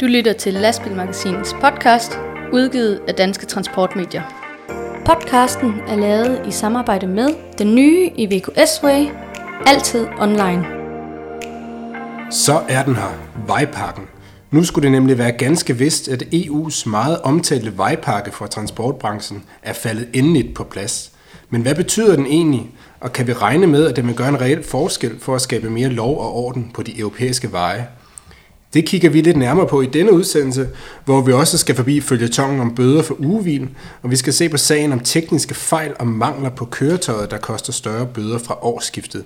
Du lytter til Lastbilmagasinets podcast, udgivet af Danske Transportmedier. Podcasten er lavet i samarbejde med den nye i VQS Way, altid online. Så er den her, vejpakken. Nu skulle det nemlig være ganske vist, at EU's meget omtalte vejpakke for transportbranchen er faldet endeligt på plads. Men hvad betyder den egentlig, og kan vi regne med, at det vil gøre en reel forskel for at skabe mere lov og orden på de europæiske veje? Det kigger vi lidt nærmere på i denne udsendelse, hvor vi også skal forbi følgetongen om bøder for ugevin, og vi skal se på sagen om tekniske fejl og mangler på køretøjet, der koster større bøder fra årsskiftet.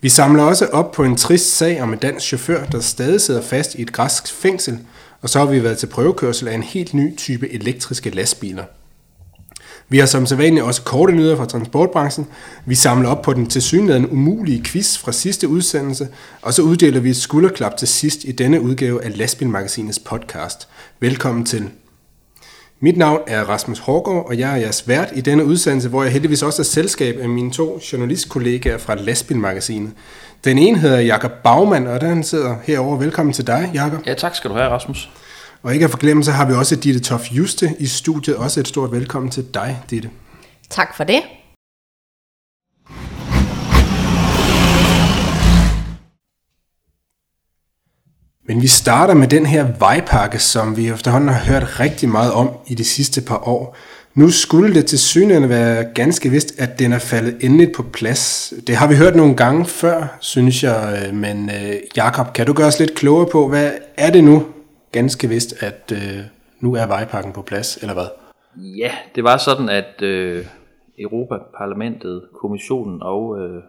Vi samler også op på en trist sag om en dansk chauffør, der stadig sidder fast i et græsk fængsel, og så har vi været til prøvekørsel af en helt ny type elektriske lastbiler. Vi har som sædvanligt også korte nyheder fra transportbranchen. Vi samler op på den tilsyneladende umulige quiz fra sidste udsendelse, og så uddeler vi et skulderklap til sidst i denne udgave af Lastbilmagasinets podcast. Velkommen til. Mit navn er Rasmus Hårgaard, og jeg er jeres vært i denne udsendelse, hvor jeg heldigvis også er selskab af mine to journalistkollegaer fra Lastbilmagasinet. Den ene hedder Jakob Baumann, og den sidder herover. Velkommen til dig, Jakob. Ja, tak skal du have, Rasmus. Og ikke at forglemme, så har vi også Ditte Tof Juste i studiet. Også et stort velkommen til dig, Ditte. Tak for det. Men vi starter med den her vejpakke, som vi efterhånden har hørt rigtig meget om i de sidste par år. Nu skulle det til synligheden være ganske vist, at den er faldet endeligt på plads. Det har vi hørt nogle gange før, synes jeg. Men øh, Jakob, kan du gøre os lidt klogere på, hvad er det nu, ganske vist, at øh, nu er vejpakken på plads, eller hvad? Ja, det var sådan, at øh, Europaparlamentet, kommissionen og øh,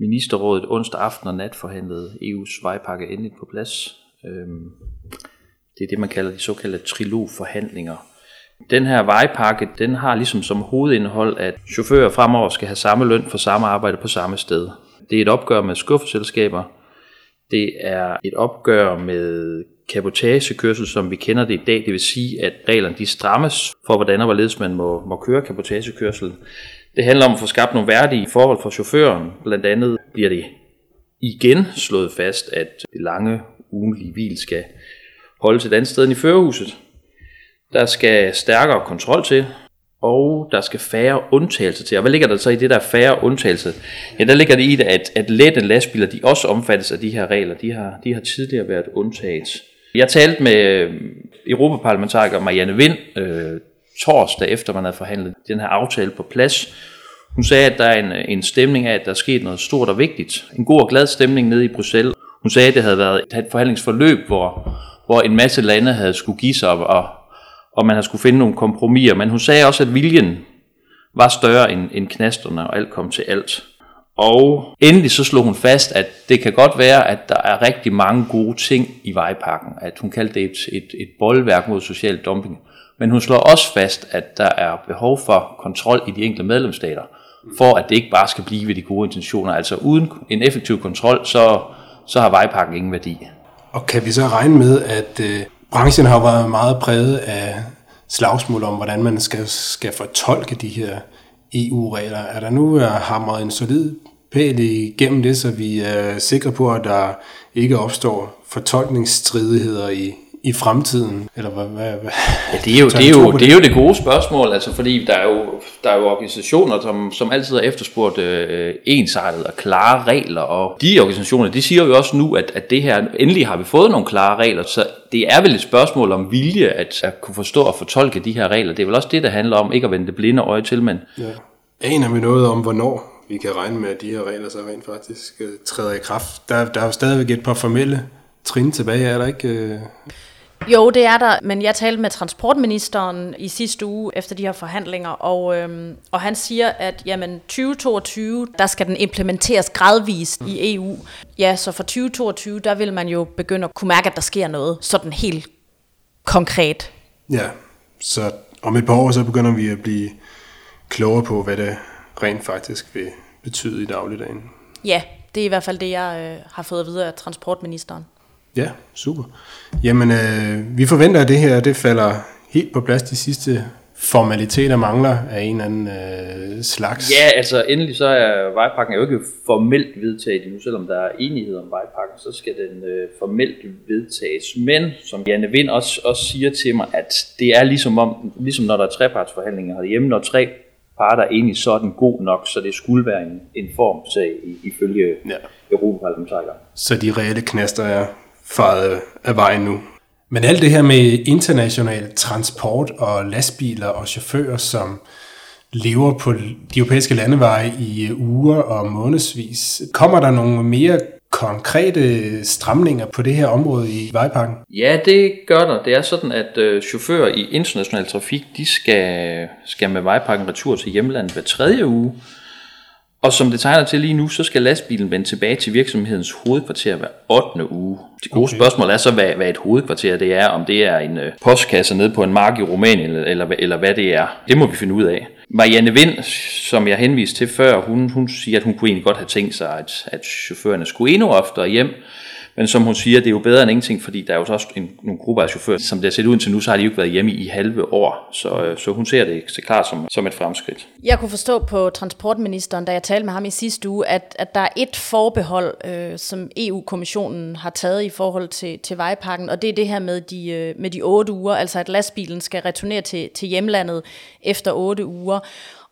ministerrådet onsdag aften og nat forhandlede EU's vejpakke endeligt på plads. Øh, det er det, man kalder de såkaldte trilogforhandlinger. Den her vejpakke, den har ligesom som hovedindhold, at chauffører fremover skal have samme løn for samme arbejde på samme sted. Det er et opgør med skuffeselskaber. Det er et opgør med kapotagekørsel, som vi kender det i dag. Det vil sige, at reglerne de strammes for, hvordan og hvorledes man må, må køre kapotagekørsel. Det handler om at få skabt nogle værdige forhold for chaufføren. Blandt andet bliver det igen slået fast, at det lange ugenlige hvil skal holdes et andet sted end i førerhuset. Der skal stærkere kontrol til, og der skal færre undtagelser til. Og hvad ligger der så i det der færre undtagelser? Ja, der ligger det i det, at, at lette lastbiler, de også omfattes af de her regler. De har, de har tidligere været undtaget. Jeg talte med øh, Europaparlamentariker Marianne Vind øh, torsdag efter man havde forhandlet den her aftale på plads. Hun sagde, at der er en, en stemning af, at der er sket noget stort og vigtigt. En god og glad stemning nede i Bruxelles. Hun sagde, at det havde været et forhandlingsforløb, hvor, hvor en masse lande havde skulle give sig, og, og man havde skulle finde nogle kompromiser. Men hun sagde også, at viljen var større end, end knasterne, og alt kom til alt. Og endelig så slog hun fast, at det kan godt være, at der er rigtig mange gode ting i vejpakken. At hun kaldte det et, et, et boldværk mod social dumping. Men hun slår også fast, at der er behov for kontrol i de enkelte medlemsstater, for at det ikke bare skal blive ved de gode intentioner. Altså uden en effektiv kontrol, så, så har vejpakken ingen værdi. Og kan vi så regne med, at øh, branchen har været meget præget af slagsmål om, hvordan man skal, skal fortolke de her EU-regler. Er der nu øh, hamret en solid pæl igennem det, så vi er sikre på, at der ikke opstår fortolkningsstridigheder i, i fremtiden? Eller hvad, hvad, hvad? Ja, det, er jo, det, er jo, det er jo det gode spørgsmål, altså fordi der er jo, der er jo organisationer, som, som altid har efterspurgt øh, ensartet og klare regler, og de organisationer, de siger jo også nu, at, at det her, endelig har vi fået nogle klare regler, så det er vel et spørgsmål om vilje at, at kunne forstå og fortolke de her regler. Det er vel også det, der handler om, ikke at vende det blinde øje til, men... Ja. Aner vi noget om, hvornår vi kan regne med, at de her regler så rent faktisk øh, træder i kraft? Der, der er jo stadigvæk et par formelle trin tilbage, er der ikke? Jo, det er der, men jeg talte med transportministeren i sidste uge efter de her forhandlinger, og, øhm, og han siger, at jamen, 2022, der skal den implementeres gradvist i EU. Ja, så for 2022, der vil man jo begynde at kunne mærke, at der sker noget sådan helt konkret. Ja, så om et par år, så begynder vi at blive klogere på, hvad det rent faktisk vil betyde i dagligdagen. Ja, det er i hvert fald det, jeg øh, har fået at vide af transportministeren. Ja, super. Jamen, øh, vi forventer, at det her det falder helt på plads de sidste formaliteter mangler af en eller anden øh, slags. Ja, altså endelig så er vejpakken jo ikke formelt vedtaget endnu, selvom der er enighed om vejpakken, så skal den øh, formelt vedtages. Men som Janne Vind også, også siger til mig, at det er ligesom, om, ligesom når der er trepartsforhandlinger herhjemme, når tre parter er enige, så er den god nok, så det skulle være en, en formsag ifølge ja. Europaparlamentarikere. Så de reelle knaster er faret af vejen nu. Men alt det her med international transport og lastbiler og chauffører, som lever på de europæiske landeveje i uger og månedsvis, kommer der nogle mere konkrete stramninger på det her område i vejpakken? Ja, det gør der. Det er sådan, at øh, chauffører i international trafik, de skal, skal med vejpakken retur til hjemlandet hver tredje uge. Og som det tegner til lige nu, så skal lastbilen vende tilbage til virksomhedens hovedkvarter hver 8. uge. Det gode okay. spørgsmål er så, hvad, hvad et hovedkvarter det er, om det er en øh, postkasse nede på en mark i Rumænien, eller, eller, eller hvad det er. Det må vi finde ud af. Marianne Vind, som jeg henviste til før, hun, hun siger, at hun kunne egentlig godt have tænkt sig, at, at chaufførerne skulle endnu oftere hjem. Men som hun siger, det er jo bedre end ingenting, fordi der er jo også en, nogle grupper af chauffører, som det har set ud til nu, så har de jo ikke været hjemme i halve år. Så, øh, så hun ser det så klart som, som et fremskridt. Jeg kunne forstå på transportministeren, da jeg talte med ham i sidste uge, at, at der er et forbehold, øh, som EU-kommissionen har taget i forhold til, til vejpakken, og det er det her med de, øh, med de otte uger, altså at lastbilen skal returnere til, til hjemlandet efter otte uger.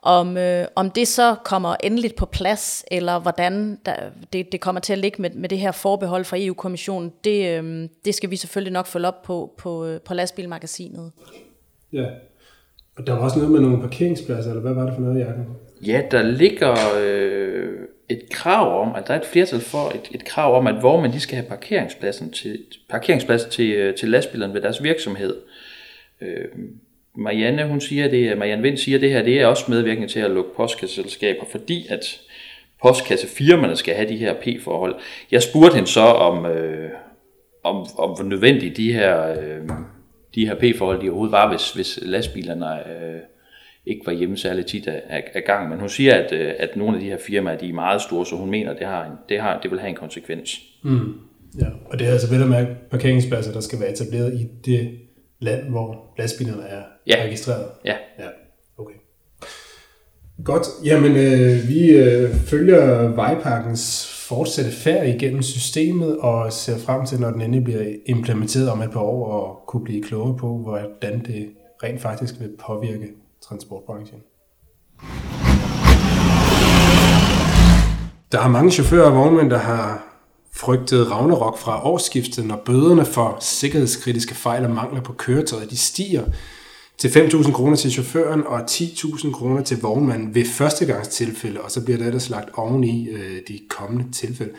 Om, øh, om det så kommer endeligt på plads, eller hvordan der, det, det kommer til at ligge med, med det her forbehold fra EU-kommissionen, det, øh, det skal vi selvfølgelig nok følge op på på, øh, på lastbilmagasinet. Ja, og der var også noget med nogle parkeringspladser, eller hvad var det for noget, Jacob? Ja, der ligger øh, et krav om, at der er et flertal for et, et krav om, at vognmænd de skal have parkeringspladsen til, parkeringspladser til, øh, til lastbilerne ved deres virksomhed. Øh, Marianne, hun siger det, Marianne Vind siger det her, det er også medvirkende til at lukke postkasseselskaber, fordi at postkassefirmaerne skal have de her P-forhold. Jeg spurgte hende så om, øh, om, om hvor nødvendige de her, øh, de her P-forhold de overhovedet var, hvis, hvis lastbilerne øh, ikke var hjemme særlig tit af, af, af gang. Men hun siger, at, øh, at nogle af de her firmaer de er meget store, så hun mener, at det, har en, det, har, det vil have en konsekvens. Mm. Ja, og det er altså vel at mærke parkeringspladser, der skal være etableret i det land, hvor lastbilerne er ja. registreret? Ja. ja. Okay. Godt. Jamen, øh, vi øh, følger vejpakkens fortsatte færd igennem systemet og ser frem til, når den endelig bliver implementeret om et par år, og kunne blive klogere på, hvordan det rent faktisk vil påvirke transportbranchen. Der er mange chauffører og vognmænd, der har frygtede Ragnarok fra årsskiftet, når bøderne for sikkerhedskritiske fejl og mangler på køretøjet de stiger til 5.000 kroner til chaufføren og 10.000 kroner til vognmanden ved førstegangstilfælde, og så bliver det ellers lagt oveni øh, de kommende tilfælde.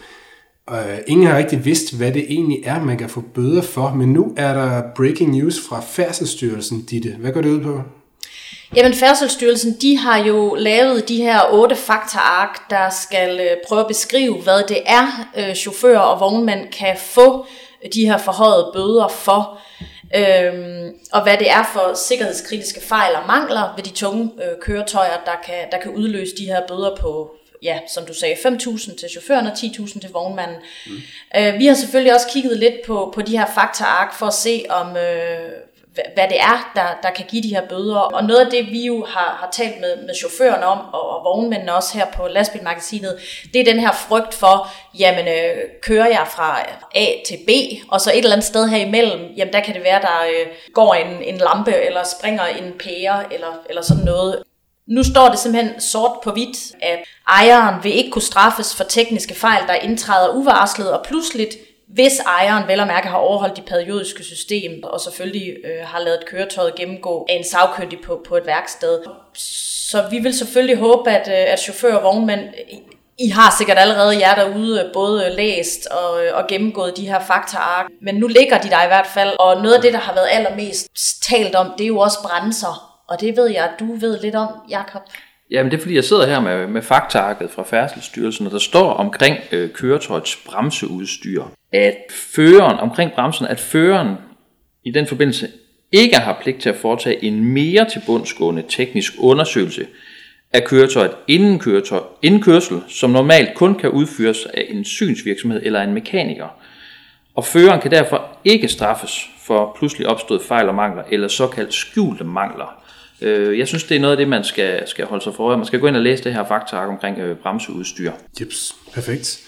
Øh, ingen har rigtig vidst, hvad det egentlig er, man kan få bøder for, men nu er der breaking news fra Færdselsstyrelsen, Ditte. Hvad går det ud på? Jamen Færdselsstyrelsen, de har jo lavet de her otte faktaark, der skal øh, prøve at beskrive, hvad det er, øh, chauffører og vognmænd kan få de her forhøjede bøder for, øhm, og hvad det er for sikkerhedskritiske fejl og mangler ved de tunge øh, køretøjer, der kan, der kan udløse de her bøder på, ja, som du sagde, 5.000 til chaufføren og 10.000 til vognmanden. Mm. Øh, vi har selvfølgelig også kigget lidt på, på de her faktaark for at se, om øh, hvad det er, der, der kan give de her bøder. Og noget af det, vi jo har, har talt med, med chaufførerne om, og, og vognmændene også her på lastbilmagasinet, det er den her frygt for, jamen øh, kører jeg fra A til B, og så et eller andet sted her imellem, jamen der kan det være, der øh, går en, en lampe, eller springer en pære, eller, eller sådan noget. Nu står det simpelthen sort på hvidt, at ejeren vil ikke kunne straffes for tekniske fejl, der indtræder uvarslet og pludseligt, hvis ejeren vel og mærke har overholdt de periodiske system, og selvfølgelig øh, har lavet køretøjet gennemgå af en sagkyndig på, på et værksted. Så vi vil selvfølgelig håbe, at, øh, at chauffører og vognmænd, I har sikkert allerede jer derude øh, både læst og, øh, og gennemgået de her faktaark, men nu ligger de der i hvert fald, og noget af det, der har været allermest talt om, det er jo også brænser, og det ved jeg, at du ved lidt om, Jakob. Jamen det er fordi, jeg sidder her med, med faktaarket fra Færdselsstyrelsen, og der står omkring øh, køretøjets bremseudstyr, at føreren, omkring bremsen, at føreren i den forbindelse ikke har pligt til at foretage en mere tilbundsgående teknisk undersøgelse af køretøjet inden, køretøj, inden kørsel, som normalt kun kan udføres af en synsvirksomhed eller en mekaniker. Og føreren kan derfor ikke straffes for pludselig opstået fejl og mangler eller såkaldt skjulte mangler øh, jeg synes, det er noget af det, man skal, skal holde sig for øje. Man skal gå ind og læse det her fakta omkring øh, bremseudstyr. Jeps, perfekt.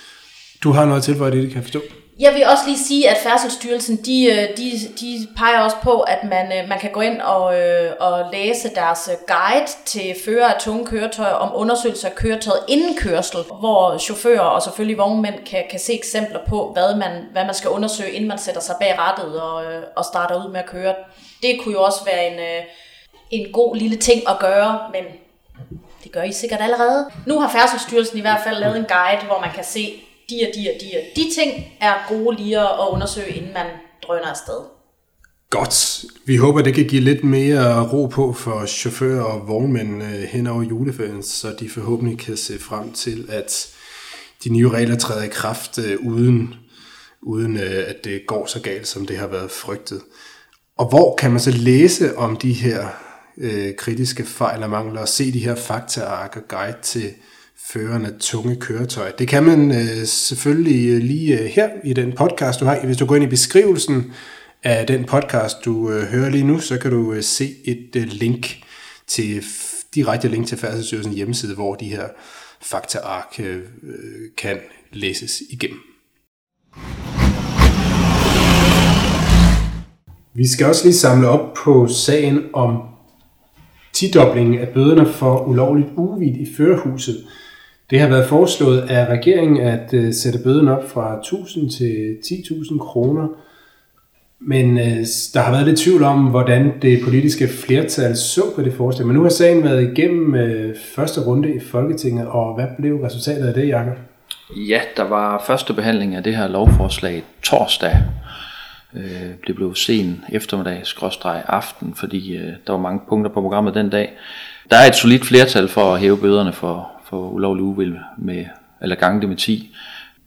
Du har noget til, hvor det kan jeg forstå. Jeg vil også lige sige, at Færdselsstyrelsen, de, øh, de, de peger også på, at man, øh, man kan gå ind og, øh, og læse deres øh, guide til fører af tunge køretøjer om undersøgelser af køretøjet inden kørsel, hvor chauffører og selvfølgelig vognmænd kan, kan se eksempler på, hvad man, hvad man skal undersøge, inden man sætter sig bag rattet og, og starter ud med at køre. Det kunne jo også være en, en god lille ting at gøre, men det gør I sikkert allerede. Nu har Færdselsstyrelsen i hvert fald lavet en guide, hvor man kan se, de og de og de og de ting er gode lige at undersøge, inden man drøner afsted. Godt. Vi håber, det kan give lidt mere ro på for chauffører og vognmænd øh, hen over juleferien, så de forhåbentlig kan se frem til, at de nye regler træder i kraft øh, uden, uden øh, at det går så galt, som det har været frygtet. Og hvor kan man så læse om de her øh, kritiske fejl og mangler og se de her faktaark og guide til føreren af tunge køretøj. Det kan man øh, selvfølgelig øh, lige øh, her i den podcast, du har. Hvis du går ind i beskrivelsen af den podcast, du øh, hører lige nu, så kan du øh, se et øh, link til direkte link til Færdselsstyrelsens hjemmeside, hvor de her faktaark øh, øh, kan læses igennem. Vi skal også lige samle op på sagen om tidoblingen af bøderne for ulovligt uvид i førerhuset. Det har været foreslået af regeringen at øh, sætte bøden op fra 1.000 til 10.000 kroner. Men øh, der har været lidt tvivl om, hvordan det politiske flertal så på det forslag. Men nu har sagen været igennem øh, første runde i Folketinget, og hvad blev resultatet af det, Jakob? Ja, der var første behandling af det her lovforslag torsdag. Øh, det blev sen eftermiddag, skråstreg aften, fordi øh, der var mange punkter på programmet den dag. Der er et solidt flertal for at hæve bøderne for for ulovlig uvild med, eller gange det med 10.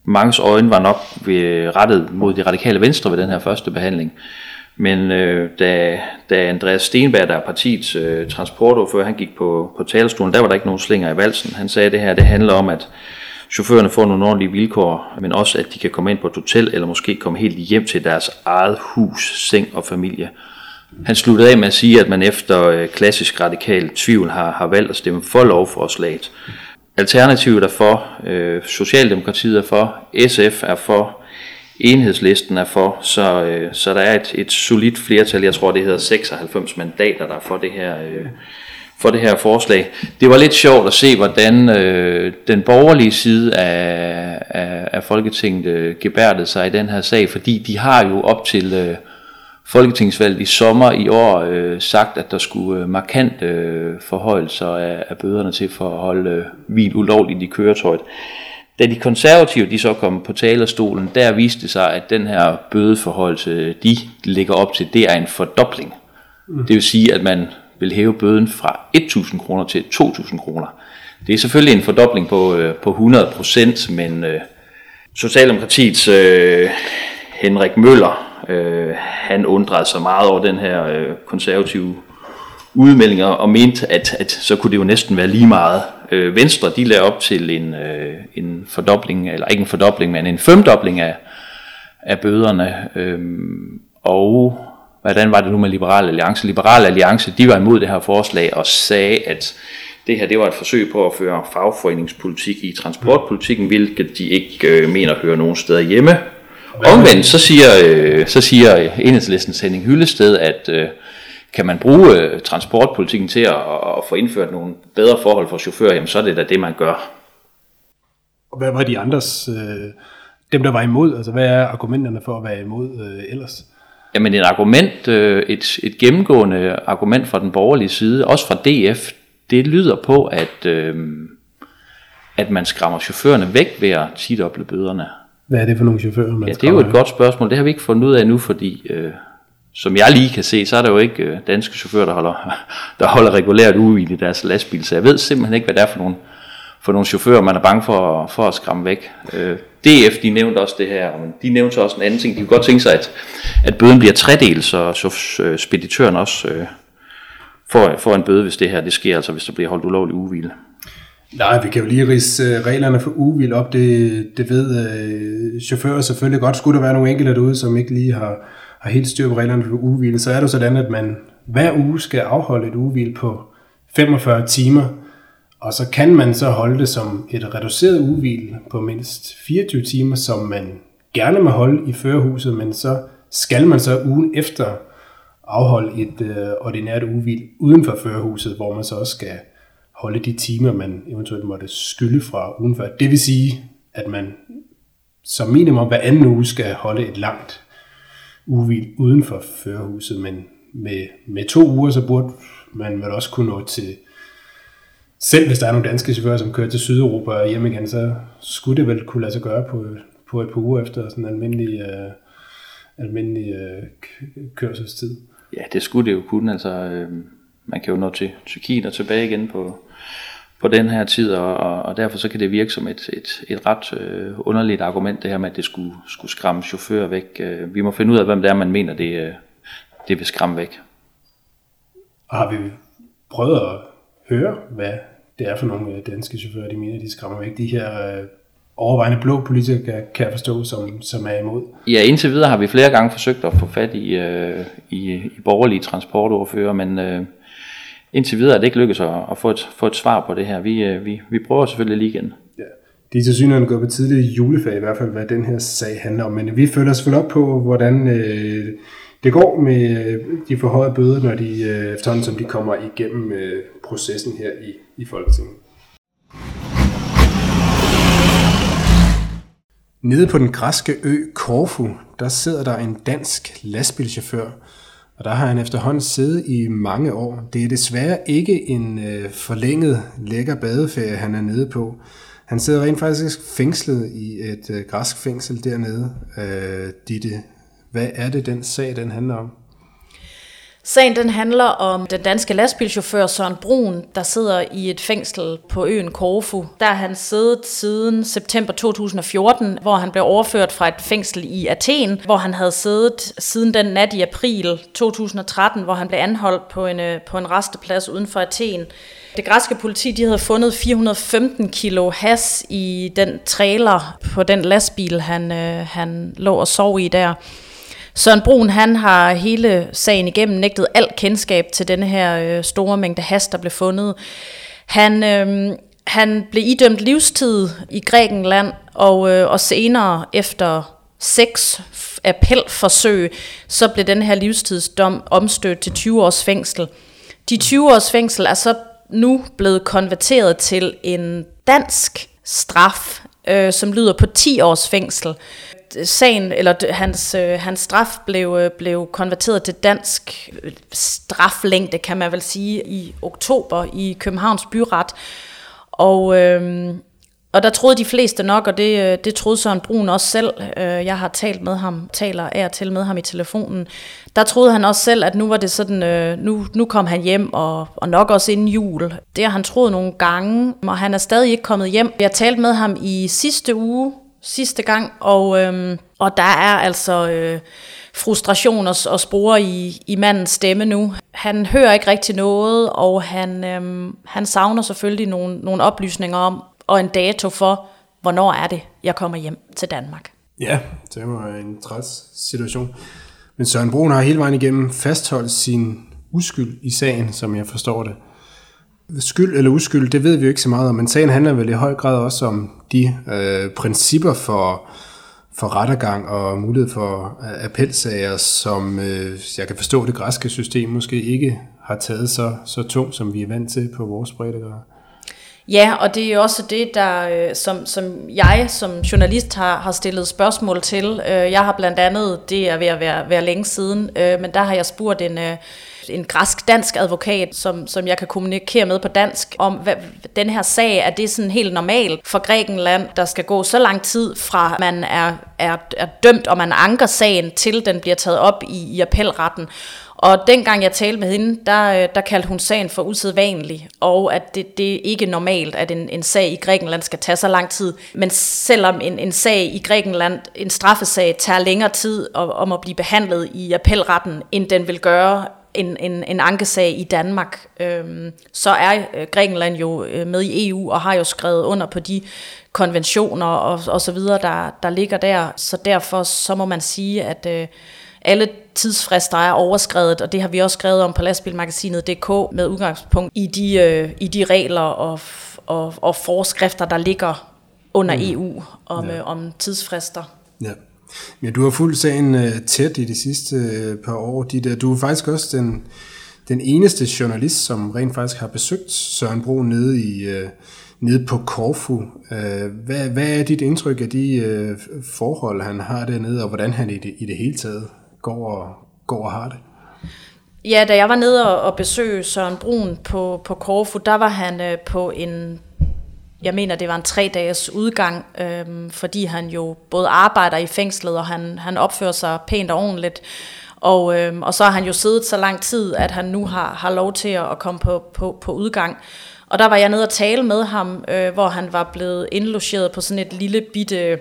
Manges øjne var nok ved, rettet mod de radikale venstre ved den her første behandling. Men øh, da, da Andreas Stenberg, der er partiets øh, transportordfører, han gik på, på talerstolen, der var der ikke nogen slinger i valsen. Han sagde, at det her det handler om, at chaufførerne får nogle ordentlige vilkår, men også at de kan komme ind på et hotel, eller måske komme helt hjem til deres eget hus, seng og familie. Han sluttede af med at sige, at man efter øh, klassisk radikal tvivl har, har valgt at stemme for lovforslaget. Alternativet er for, øh, Socialdemokratiet er for, SF er for, Enhedslisten er for, så, øh, så der er et, et solidt flertal, jeg tror det hedder 96 mandater, der er for det her, øh, for det her forslag. Det var lidt sjovt at se, hvordan øh, den borgerlige side af, af, af Folketinget øh, gebærdede sig i den her sag, fordi de har jo op til... Øh, folketingsvalget i sommer i år øh, sagt, at der skulle øh, markant øh, forhøjelser af, af bøderne til for at holde øh, hvil ulovligt i køretøjet. Da de konservative de så kom på talerstolen, der viste det sig, at den her bødeforhøjelse, de ligger op til, det er en fordobling. Mm. Det vil sige, at man vil hæve bøden fra 1.000 kroner til 2.000 kroner. Det er selvfølgelig en fordobling på, øh, på 100 procent, men øh, Socialdemokratiets øh, Henrik Møller, Øh, han undrede sig meget over den her øh, konservative udmeldinger og mente, at, at så kunne det jo næsten være lige meget. Øh, Venstre, de lavede op til en, øh, en fordobling, eller ikke en fordobling, men en femdobling af, af bøderne. Øh, og hvordan var det nu med Liberal Alliance? Liberal Alliance, de var imod det her forslag og sagde, at det her det var et forsøg på at føre fagforeningspolitik i transportpolitikken, hvilket de ikke øh, mener hører nogen steder hjemme. Omvendt, så siger, øh, så siger enhedslistens Henning Hyllested, at øh, kan man bruge øh, transportpolitikken til at, at få indført nogle bedre forhold for chauffører, jamen så er det da det, man gør. Og hvad var de andres, øh, dem der var imod, altså hvad er argumenterne for at være imod øh, ellers? Jamen et argument, øh, et, et gennemgående argument fra den borgerlige side, også fra DF, det lyder på, at, øh, at man skræmmer chaufførerne væk ved at tidoble bøderne. Hvad er det for nogle chauffører, man Ja, det er jo et godt spørgsmål. Det har vi ikke fundet ud af nu, fordi øh, som jeg lige kan se, så er der jo ikke øh, danske chauffører, der holder, der holder regulært uvil i deres lastbil. Så jeg ved simpelthen ikke, hvad det er for nogle, for nogle chauffører, man er bange for, for at skræmme væk. Øh, DF, de nævnte også det her, men de nævnte også en anden ting. De kunne godt tænke sig, at, at bøden bliver tredelt, så, så øh, speditøren også øh, får, får en bøde, hvis det her det sker, altså hvis der bliver holdt ulovlig uvil. Nej, vi kan jo lige rise øh, reglerne for uvild op. Det, det ved øh, chauffører selvfølgelig godt. Skulle der være nogle enkelte derude, som ikke lige har, har helt styr på reglerne for uvild, så er det sådan, at man hver uge skal afholde et uvild på 45 timer, og så kan man så holde det som et reduceret uvild på mindst 24 timer, som man gerne må holde i førerhuset, men så skal man så ugen efter afholde et øh, ordinært uvild uden for førerhuset, hvor man så også skal holde de timer, man eventuelt måtte skylde fra udenfor. Det vil sige, at man som minimum hver anden uge skal holde et langt uvil uden for førerhuset, men med, med to uger, så burde man vel også kunne nå til, selv hvis der er nogle danske chauffører, som kører til Sydeuropa og hjem igen, så skulle det vel kunne lade sig gøre på, på et par uger efter sådan en almindelig, øh, almindelig øh, kørselstid. Ja, det skulle det jo kunne. Altså, øh, man kan jo nå til Tyrkiet og tilbage igen på, på den her tid, og, og, derfor så kan det virke som et, et, et ret øh, underligt argument, det her med, at det skulle, skulle skræmme chauffører væk. Øh, vi må finde ud af, hvem det er, man mener, det, øh, det vil skræmme væk. Og har vi prøvet at høre, hvad det er for nogle øh, danske chauffører, de mener, de skræmmer væk. De her øh, overvejende blå politikere, kan jeg forstå, som, som er imod. Ja, indtil videre har vi flere gange forsøgt at få fat i, øh, i, i borgerlige transportordfører, men øh, indtil videre er det ikke lykkedes at, at få, et, få et svar på det her. Vi, øh, vi, vi prøver selvfølgelig lige igen. Ja. Det er til synligheden gået på tidlig juleferie, i hvert fald hvad den her sag handler om, men vi følger selvfølgelig op på, hvordan øh, det går med øh, de forhøjede bøder, når de øh, efterhånden som de kommer igennem øh, processen her i, i Folketinget. Nede på den græske ø Korfu, der sidder der en dansk lastbilchauffør, og der har han efterhånden siddet i mange år. Det er desværre ikke en øh, forlænget lækker badeferie, han er nede på. Han sidder rent faktisk fængslet i et øh, græsk fængsel dernede. Øh, Ditte, hvad er det, den sag den handler om? Sagen den handler om den danske lastbilchauffør Søren Brun, der sidder i et fængsel på øen Korfu. Der har han siddet siden september 2014, hvor han blev overført fra et fængsel i Athen, hvor han havde siddet siden den nat i april 2013, hvor han blev anholdt på en, øh, på en resteplads uden for Athen. Det græske politi de havde fundet 415 kilo has i den trailer på den lastbil, han, øh, han lå og sov i der. Søren Brun han har hele sagen igennem nægtet alt kendskab til denne her øh, store mængde has, der blev fundet. Han, øh, han blev idømt livstid i Grækenland, og, øh, og senere efter seks appelforsøg, så blev den her livstidsdom omstødt til 20 års fængsel. De 20 års fængsel er så nu blevet konverteret til en dansk straf, øh, som lyder på 10 års fængsel sagen, eller hans, øh, hans straf blev, øh, blev konverteret til dansk øh, straflængde, kan man vel sige, i oktober i Københavns Byret. Og, øh, og der troede de fleste nok, og det, øh, det troede Søren Brun også selv. Øh, jeg har talt med ham, taler af til med ham i telefonen. Der troede han også selv, at nu var det sådan, øh, nu, nu kom han hjem, og, og nok også inden jul. Det har han troet nogle gange, og han er stadig ikke kommet hjem. Jeg talte med ham i sidste uge, sidste gang, og, øhm, og der er altså øh, frustration og, og spore i, i mandens stemme nu. Han hører ikke rigtig noget, og han, øhm, han savner selvfølgelig nogle, nogle oplysninger om, og en dato for, hvornår er det, jeg kommer hjem til Danmark. Ja, det var en træls situation. Men Søren Brun har hele vejen igennem fastholdt sin uskyld i sagen, som jeg forstår det. Skyld eller uskyld, det ved vi jo ikke så meget om, men sagen handler vel i høj grad også om de øh, principper for, for rettergang og mulighed for øh, appelsager, som øh, jeg kan forstå, det græske system måske ikke har taget så, så tungt, som vi er vant til på vores breddegrad. Ja, og det er også det, der, øh, som, som jeg som journalist har, har stillet spørgsmål til. Øh, jeg har blandt andet, det er ved at være, være længe siden, men der har jeg spurgt en en græsk-dansk advokat, som, som jeg kan kommunikere med på dansk, om hvad, den her sag, er det sådan helt normalt for Grækenland, der skal gå så lang tid fra man er, er, er dømt, og man anker sagen, til den bliver taget op i, i appelretten. Og dengang jeg talte med hende, der, øh, der kaldte hun sagen for usædvanlig, og at det, det er ikke normalt, at en, en sag i Grækenland skal tage så lang tid. Men selvom en, en sag i Grækenland, en straffesag, tager længere tid om, om at blive behandlet i appelretten, end den vil gøre en, en, en ankesag i Danmark, øhm, så er øh, Grækenland jo øh, med i EU og har jo skrevet under på de konventioner og, og så videre, der, der ligger der. Så derfor så må man sige, at, øh, alle tidsfrister er overskrevet, og det har vi også skrevet om på lastbilmagasinet.dk med udgangspunkt i de, øh, i de regler og, og, og forskrifter, der ligger under mm. EU om, ja. øh, om tidsfrister. Ja. Ja, du har fulgt sagen uh, tæt i de sidste uh, par år. Dit, du er faktisk også den, den eneste journalist, som rent faktisk har besøgt Søren Bro nede i... Uh, nede på Korfu. Hvad, hvad er dit indtryk af de forhold, han har dernede, og hvordan han i det, i det hele taget går og, går og har det? Ja, da jeg var nede og besøge Søren Brun på, på Korfu, der var han på en jeg mener, det var en tre dages udgang, øhm, fordi han jo både arbejder i fængslet, og han, han opfører sig pænt og ordentligt. Og, øhm, og så har han jo siddet så lang tid, at han nu har, har lov til at komme på, på, på udgang. Og der var jeg nede og tale med ham, øh, hvor han var blevet indlogeret på sådan et lille bitte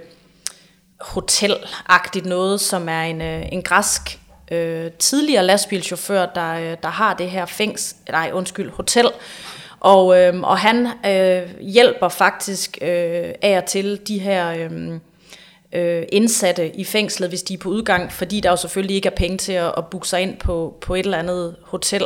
hotelagtigt noget, som er en, øh, en græsk øh, tidligere lastbilchauffør, der, øh, der har det her fængs, nej undskyld, hotel, og, øh, og han øh, hjælper faktisk øh, af og til de her øh, øh, indsatte i fængslet, hvis de er på udgang, fordi der jo selvfølgelig ikke er penge til at, at booke sig ind på, på et eller andet hotel.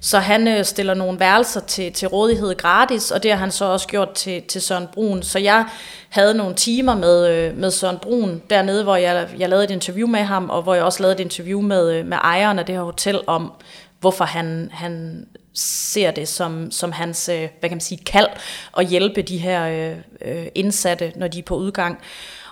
Så han øh, stiller nogle værelser til, til rådighed gratis, og det har han så også gjort til, til Søren Brun. Så jeg havde nogle timer med, øh, med Søren Brun dernede, hvor jeg, jeg lavede et interview med ham, og hvor jeg også lavede et interview med, øh, med ejeren af det her hotel om, hvorfor han, han ser det som, som hans øh, hvad kan man sige, kald at hjælpe de her øh, øh indsatte, når de er på udgang.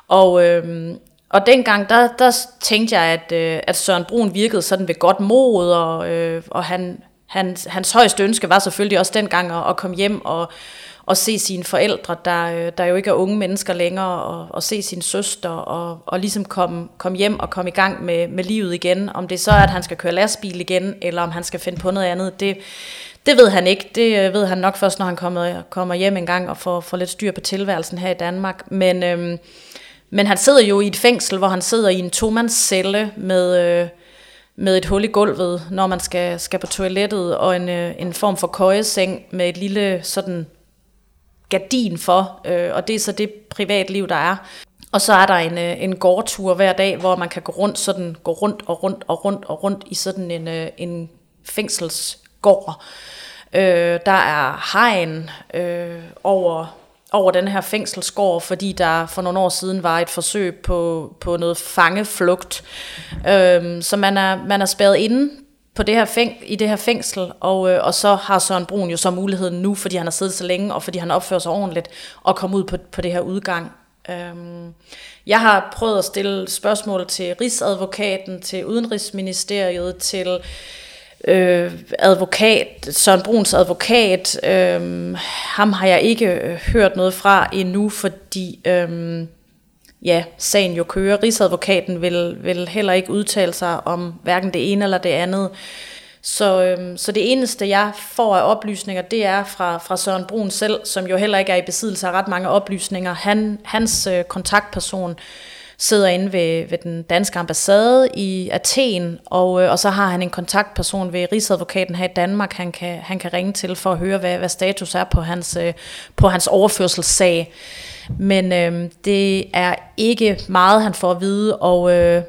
Og, øh, og dengang, der, der tænkte jeg, at, øh, at Søren Brun virkede sådan ved godt mod, og, øh, og han, hans, hans højeste ønske var selvfølgelig også dengang at, at komme hjem og, at se sine forældre, der, øh, der jo ikke er unge mennesker længere, og, og se sin søster, og, og ligesom komme kom hjem og komme i gang med, med livet igen. Om det så er, at han skal køre lastbil igen, eller om han skal finde på noget andet, det, det ved han ikke. Det øh, ved han nok først, når han kommer, kommer hjem en gang og får, får lidt styr på tilværelsen her i Danmark. Men, øhm, men han sidder jo i et fængsel, hvor han sidder i en tomandscelle med... Øh, med et hul i gulvet, når man skal, skal på toilettet, og en, øh, en form for køjeseng med et lille sådan gardin for, øh, og det er så det privatliv, der er. Og så er der en, øh, en gårdtur hver dag, hvor man kan gå rundt, sådan, gå rundt og rundt og rundt og rundt i sådan en, øh, en fængselsgård. Øh, der er hegn øh, over, over den her fængselsgård, fordi der for nogle år siden var et forsøg på, på noget fangeflugt. Øh, så man er, man er spærret inde på det her fæng, i det her fængsel, og, øh, og så har Søren Brun jo så muligheden nu, fordi han har siddet så længe, og fordi han opfører sig ordentligt, at komme ud på, på det her udgang. Øhm, jeg har prøvet at stille spørgsmål til Rigsadvokaten, til Udenrigsministeriet, til øh, advokat, Søren Bruns advokat. Øh, ham har jeg ikke øh, hørt noget fra endnu, fordi... Øh, ja, sagen jo kører. Rigsadvokaten vil, vil heller ikke udtale sig om hverken det ene eller det andet. Så, øhm, så det eneste, jeg får af oplysninger, det er fra, fra Søren Brun selv, som jo heller ikke er i besiddelse af ret mange oplysninger. Han, hans øh, kontaktperson sidder inde ved, ved den danske ambassade i Athen, og, øh, og så har han en kontaktperson ved Rigsadvokaten her i Danmark, han kan, han kan ringe til for at høre, hvad, hvad status er på hans, øh, på hans overførselssag. Men øh, det er ikke meget, han får at vide, og, øh,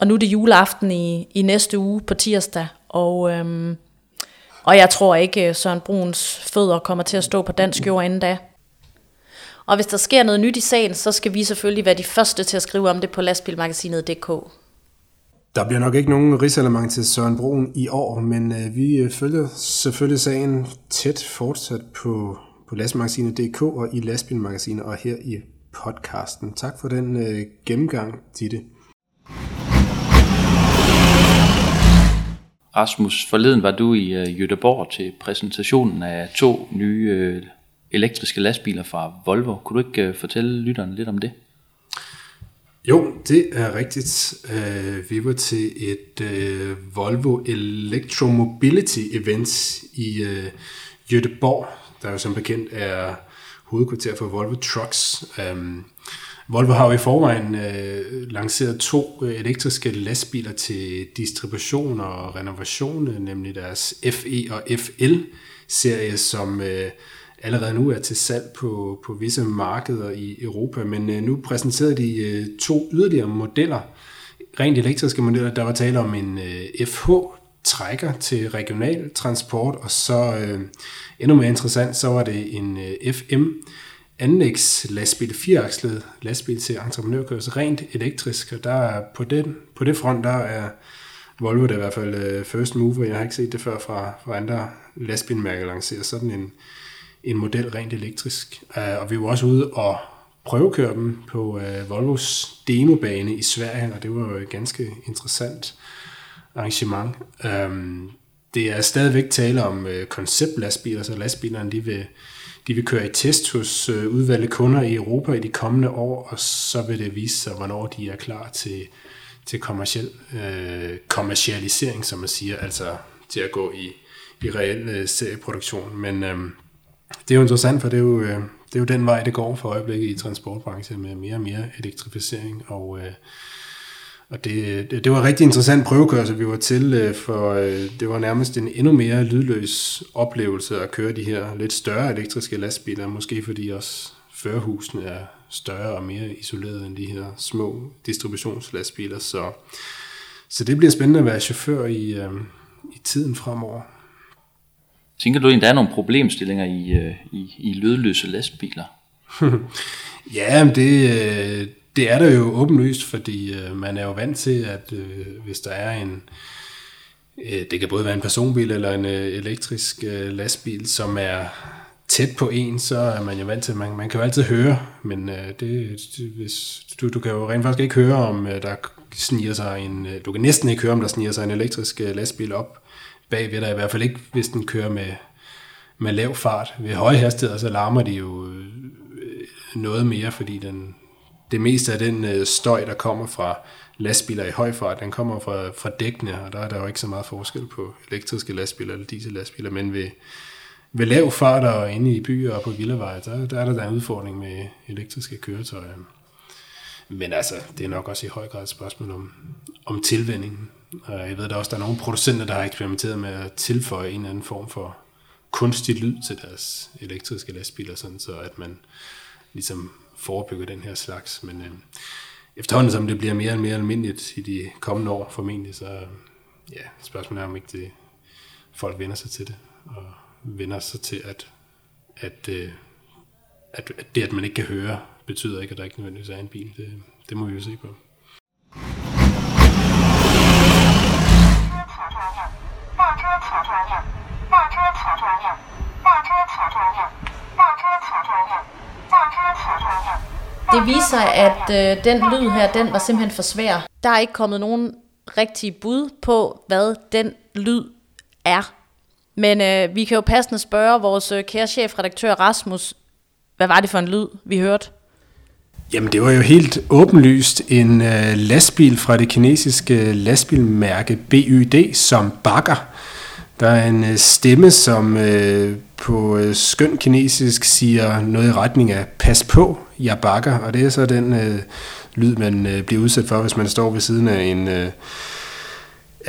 og nu er det juleaften i, i næste uge på tirsdag, og, øh, og jeg tror ikke, øh, Søren Bruns fødder kommer til at stå på dansk jord inden da. Og hvis der sker noget nyt i sagen, så skal vi selvfølgelig være de første til at skrive om det på lastbilmagasinet.dk. Der bliver nok ikke nogen rigsalermang til Søren Broen i år, men øh, vi øh, følger selvfølgelig sagen tæt fortsat på på lastmagasinet.dk og i lastbilmagasinet og her i podcasten. Tak for den øh, gennemgang, Ditte. Rasmus, forleden var du i øh, Jødeborg til præsentationen af to nye øh, elektriske lastbiler fra Volvo. Kunne du ikke øh, fortælle lytterne lidt om det? Jo, det er rigtigt. Uh, vi var til et uh, Volvo Electromobility event i uh, Jødeborg, der jo som bekendt er hovedkvarter for Volvo Trucks. Um, Volvo har jo i forvejen lanceret to elektriske lastbiler til distribution og renovation, nemlig deres FE og FL-serie, som uh, allerede nu er til salg på, på visse markeder i Europa. Men øh, nu præsenterede de øh, to yderligere modeller, rent elektriske modeller, der var tale om en øh, FH-trækker til regional transport, og så øh, endnu mere interessant, så var det en øh, FM anlægs lastbil, fireakslet lastbil til entreprenørkørsel, rent elektrisk, og der er på, den, på det front, der er Volvo der i hvert fald øh, first mover, jeg har ikke set det før fra, fra andre lastbilmærker lancere sådan en, en model rent elektrisk. Øh, og vi var også ude og prøvekøre dem på øh, Volvos demobane i Sverige, og det var jo et ganske interessant arrangement. Øh, det er stadigvæk tale om konceptlastbiler, så lastbilerne de vil, de vil køre i test hos udvalgte kunder i Europa i de kommende år, og så vil det vise sig, hvornår de er klar til, til kommerciel, øh, kommercialisering, som man siger, altså til at gå i, i reel øh, serieproduktion. Men um, det er jo interessant, for det er jo, øh, det er jo den vej, det går for øjeblikket i transportbranchen med mere og mere elektrificering. Og, øh, og det, det, det var en rigtig interessant prøvekørsel, vi var til, øh, for øh, det var nærmest en endnu mere lydløs oplevelse at køre de her lidt større elektriske lastbiler, måske fordi også førerhusene er større og mere isoleret end de her små distributionslastbiler. Så, så det bliver spændende at være chauffør i, øh, i tiden fremover. Tænker du egentlig, der er nogle problemstillinger i, øh, i, i lydløse lastbiler? ja, men det, øh, det er der jo åbenlyst, fordi øh, man er jo vant til, at hvis der er en, det kan både være en personbil eller en elektrisk lastbil, som er tæt på en, så er man jo vant til, at man, man kan jo altid høre, men det, hvis, du, du kan jo rent faktisk ikke høre, om der sniger sig en, du kan næsten ikke høre, om der sniger sig en elektrisk lastbil op bagved dig, i hvert fald ikke, hvis den kører med, med lav fart. Ved høje hastigheder, så larmer de jo øh, noget mere, fordi den, det meste af den øh, støj, der kommer fra lastbiler i høj fart, den kommer fra, fra dækkene, og der er der jo ikke så meget forskel på elektriske lastbiler eller diesellastbiler, men ved, ved lav fart og inde i byer og på villaveje, der, der er der, der en udfordring med elektriske køretøjer. Men altså, det er nok også i høj grad et spørgsmål om, om tilvændingen. Og jeg ved der også, der er nogle producenter, der har eksperimenteret med at tilføje en eller anden form for kunstig lyd til deres elektriske lastbiler, sådan så at man ligesom forebygger den her slags. Men øh, efterhånden som det bliver mere og mere almindeligt i de kommende år formentlig, så øh, ja, spørgsmålet er om ikke det, folk vender sig til det, og vender sig til, at, at, øh, at, at det, at man ikke kan høre, betyder ikke, at der ikke nødvendigvis er en bil. Det, det må vi jo se på. Det viser, at øh, den lyd her, den var simpelthen for svær. Der er ikke kommet nogen rigtige bud på, hvad den lyd er. Men øh, vi kan jo passende spørge vores øh, kære chefredaktør Rasmus, hvad var det for en lyd, vi hørte? Jamen det var jo helt åbenlyst en øh, lastbil fra det kinesiske lastbilmærke BYD, som bakker. Der er en øh, stemme, som øh, på øh, skøn kinesisk siger noget i retning af pas på, jeg bakker. Og det er så den øh, lyd, man øh, bliver udsat for, hvis man står ved siden af en... Øh,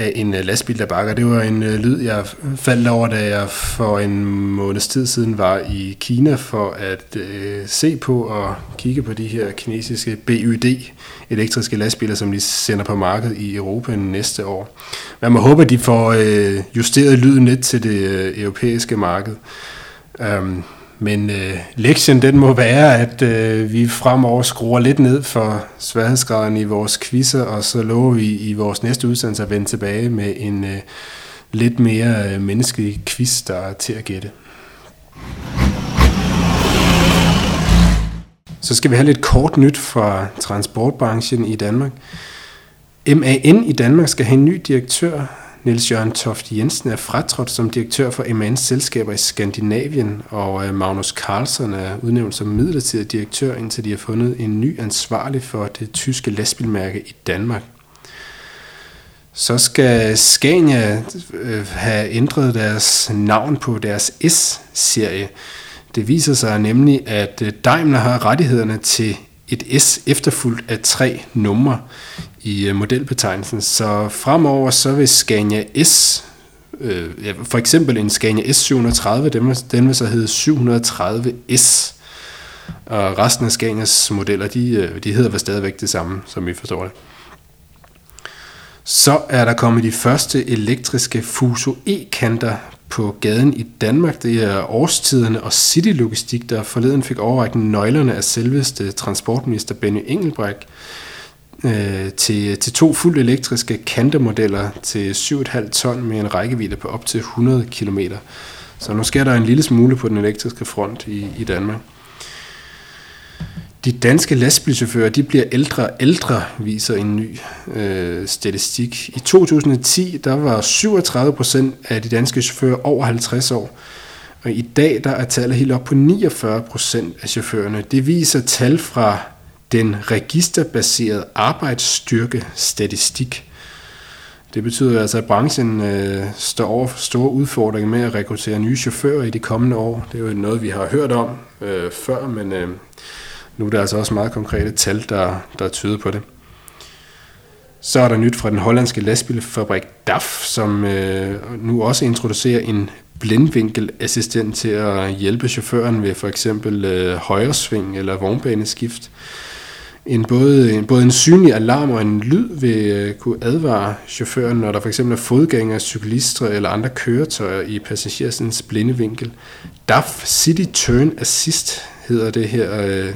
af en øh, lastbil, der bakker. Det var en øh, lyd, jeg faldt over, da jeg for en måneds tid siden var i Kina for at øh, se på og kigge på de her kinesiske BYD elektriske lastbiler, som de sender på markedet i Europa næste år. Man må håbe, at de får øh, justeret lyden lidt til det øh, europæiske marked. Um, men øh, lektien den må være, at øh, vi fremover skruer lidt ned for sværhedsgraden i vores quizzer, og så lover vi i vores næste udsendelse at vende tilbage med en øh, lidt mere øh, menneskelig quiz, der er til at gætte. Så skal vi have lidt kort nyt fra transportbranchen i Danmark. MAN i Danmark skal have en ny direktør. Niels Jørgen Toft Jensen er fratrådt som direktør for MAN's selskaber i Skandinavien, og øh, Magnus Carlsen er udnævnt som midlertidig direktør, indtil de har fundet en ny ansvarlig for det tyske lastbilmærke i Danmark. Så skal Scania øh, have ændret deres navn på deres S-serie. Det viser sig nemlig, at øh, Daimler har rettighederne til et S efterfulgt af tre numre i øh, modelbetegnelsen. Så fremover så vil Scania S, øh, ja, for eksempel en Scania S730, den vil, den vil så hedde 730S. Og resten af Scanias modeller, de, øh, de hedder vel stadigvæk det samme, som vi forstår det. Så er der kommet de første elektriske Fuso E-kanter på gaden i Danmark. Det er årstiderne og City Logistik, der forleden fik overrækket nøglerne af selveste transportminister Benny Engelbrecht øh, til, til to fuldt elektriske kantemodeller til 7,5 ton med en rækkevidde på op til 100 km. Så nu sker der en lille smule på den elektriske front i, i Danmark. De danske lastbilchauffører de bliver ældre og ældre, viser en ny øh, statistik. I 2010 der var 37 procent af de danske chauffører over 50 år, og i dag der er tallet helt op på 49 procent af chaufførerne. Det viser tal fra den registerbaserede arbejdsstyrkestatistik. Det betyder altså, at branchen øh, står over for store udfordringer med at rekruttere nye chauffører i de kommende år. Det er jo noget, vi har hørt om øh, før, men øh, nu er der altså også meget konkrete tal, der, der tyder på det. Så er der nyt fra den hollandske lastbilfabrik DAF, som øh, nu også introducerer en blindvinkelassistent til at hjælpe chaufføren ved for eksempel øh, højresving eller vognbaneskift. En både, en, både en synlig alarm og en lyd vil øh, kunne advare chaufføren, når der for eksempel er fodgængere, cyklister eller andre køretøjer i passagerens blinde vinkel. DAF City Turn Assist hedder det her øh,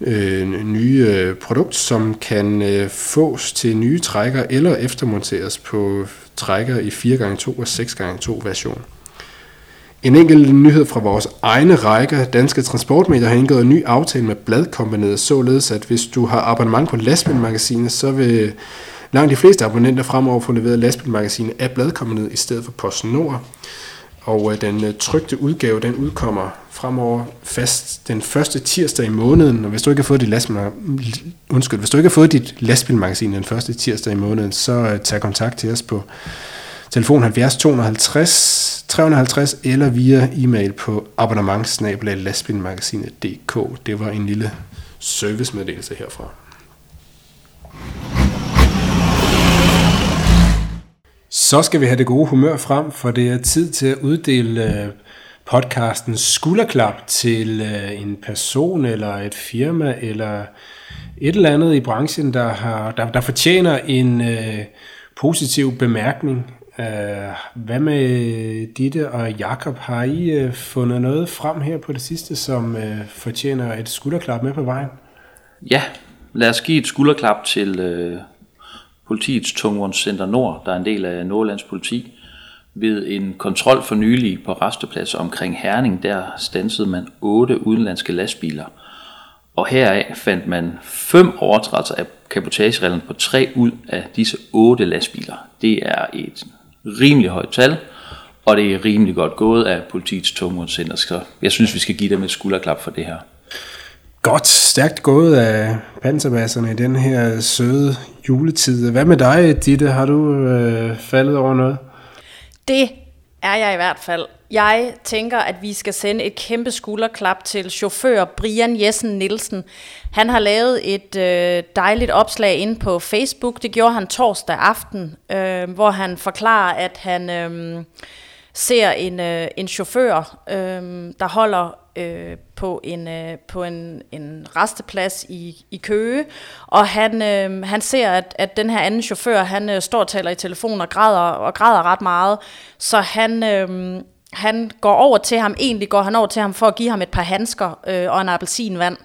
øh, nye øh, produkt, som kan øh, fås til nye trækker eller eftermonteres på trækker i 4x2 og 6x2 version. En enkelt nyhed fra vores egne rækker. Danske Transportmedier har indgået en ny aftale med Bladkompaniet, således at hvis du har abonnement på Lastbilmagasinet, så vil langt de fleste abonnenter fremover få leveret Lastbilmagasinet af Bladkompaniet i stedet for PostNord. Og øh, den øh, trygte udgave, den udkommer fremover fast den første tirsdag i måneden. Og hvis du ikke har fået dit lastbil, undskyld, hvis du ikke har fået dit lastbilmagasin den første tirsdag i måneden, så øh, tag kontakt til os på telefon 70 250 350 eller via e-mail på abonnementsnabelag.lastbilmagasinet.dk. Det var en lille servicemeddelelse herfra. Så skal vi have det gode humør frem, for det er tid til at uddele podcasten podcastens skulderklap til øh, en person eller et firma eller et eller andet i branchen, der, har, der, der fortjener en øh, positiv bemærkning. Uh, hvad med Ditte og Jakob? Har I uh, fundet noget frem her på det sidste, som uh, fortjener et skulderklap med på vejen? Ja, lad os give et skulderklap til uh, politiets tungvognscenter Nord, der er en del af Nordlands politi. Ved en kontrol for nylig på restepladser omkring Herning, der stansede man otte udenlandske lastbiler. Og heraf fandt man fem overtrædelser af kapotagereglerne på tre ud af disse otte lastbiler. Det er et rimelig højt tal, og det er rimelig godt gået af politiets tungvognscenter, så jeg synes, vi skal give dem et skulderklap for det her. Godt, stærkt gået af panserbasserne i den her søde juletid. Hvad med dig, Ditte? Har du øh, faldet over noget? Det er jeg i hvert fald. Jeg tænker, at vi skal sende et kæmpe skulderklap til chauffør Brian Jessen Nielsen. Han har lavet et øh, dejligt opslag ind på Facebook. Det gjorde han torsdag aften, øh, hvor han forklarer, at han øh, ser en, øh, en chauffør, øh, der holder øh, på en øh, på en, en resteplads i, i Køge, og han, øh, han ser, at, at den her anden chauffør, han øh, står og taler i telefon og græder, og græder ret meget, så han... Øh, han går over til ham, egentlig går han over til ham for at give ham et par handsker øh, og en appelsinvand.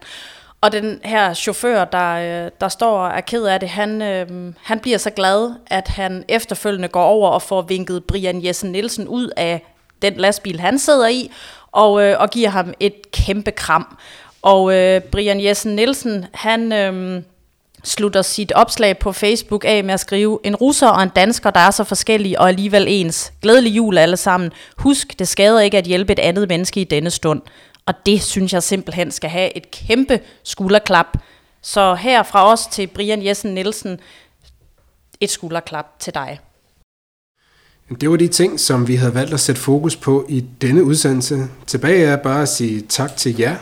Og den her chauffør, der, øh, der står og er ked af det, han, øh, han bliver så glad, at han efterfølgende går over og får vinket Brian Jessen Nielsen ud af den lastbil, han sidder i, og, øh, og giver ham et kæmpe kram. Og øh, Brian Jessen Nielsen, han... Øh, slutter sit opslag på Facebook af med at skrive, en russer og en dansker, der er så forskellige og alligevel ens. Glædelig jul alle sammen. Husk, det skader ikke at hjælpe et andet menneske i denne stund. Og det synes jeg simpelthen skal have et kæmpe skulderklap. Så her fra os til Brian Jessen Nielsen, et skulderklap til dig. Det var de ting, som vi havde valgt at sætte fokus på i denne udsendelse. Tilbage er bare at sige tak til jer,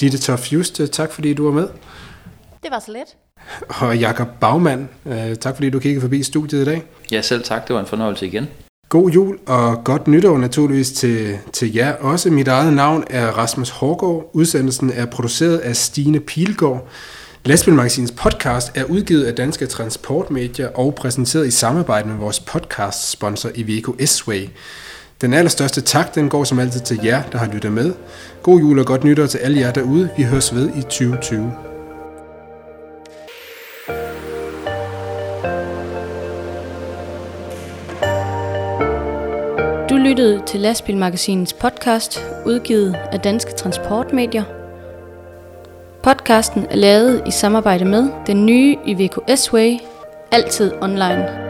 Ditte Toff Juste. Tak fordi du var med. Det var så let. Og Jakob Bagmand, øh, tak fordi du kiggede forbi studiet i dag. Ja, selv tak. Det var en fornøjelse igen. God jul og godt nytår naturligvis til, til jer også. Mit eget navn er Rasmus Hårgaard. Udsendelsen er produceret af Stine Pilgaard. Lastbilmagasinets podcast er udgivet af Danske Transportmedier og præsenteret i samarbejde med vores podcast-sponsor Iveco S-Way. Den allerstørste tak, den går som altid til jer, der har lyttet med. God jul og godt nytår til alle jer derude. Vi høres ved i 2020. lyttede til Lastbilmagasinets podcast, udgivet af Danske Transportmedier. Podcasten er lavet i samarbejde med den nye IVKS Way, altid online.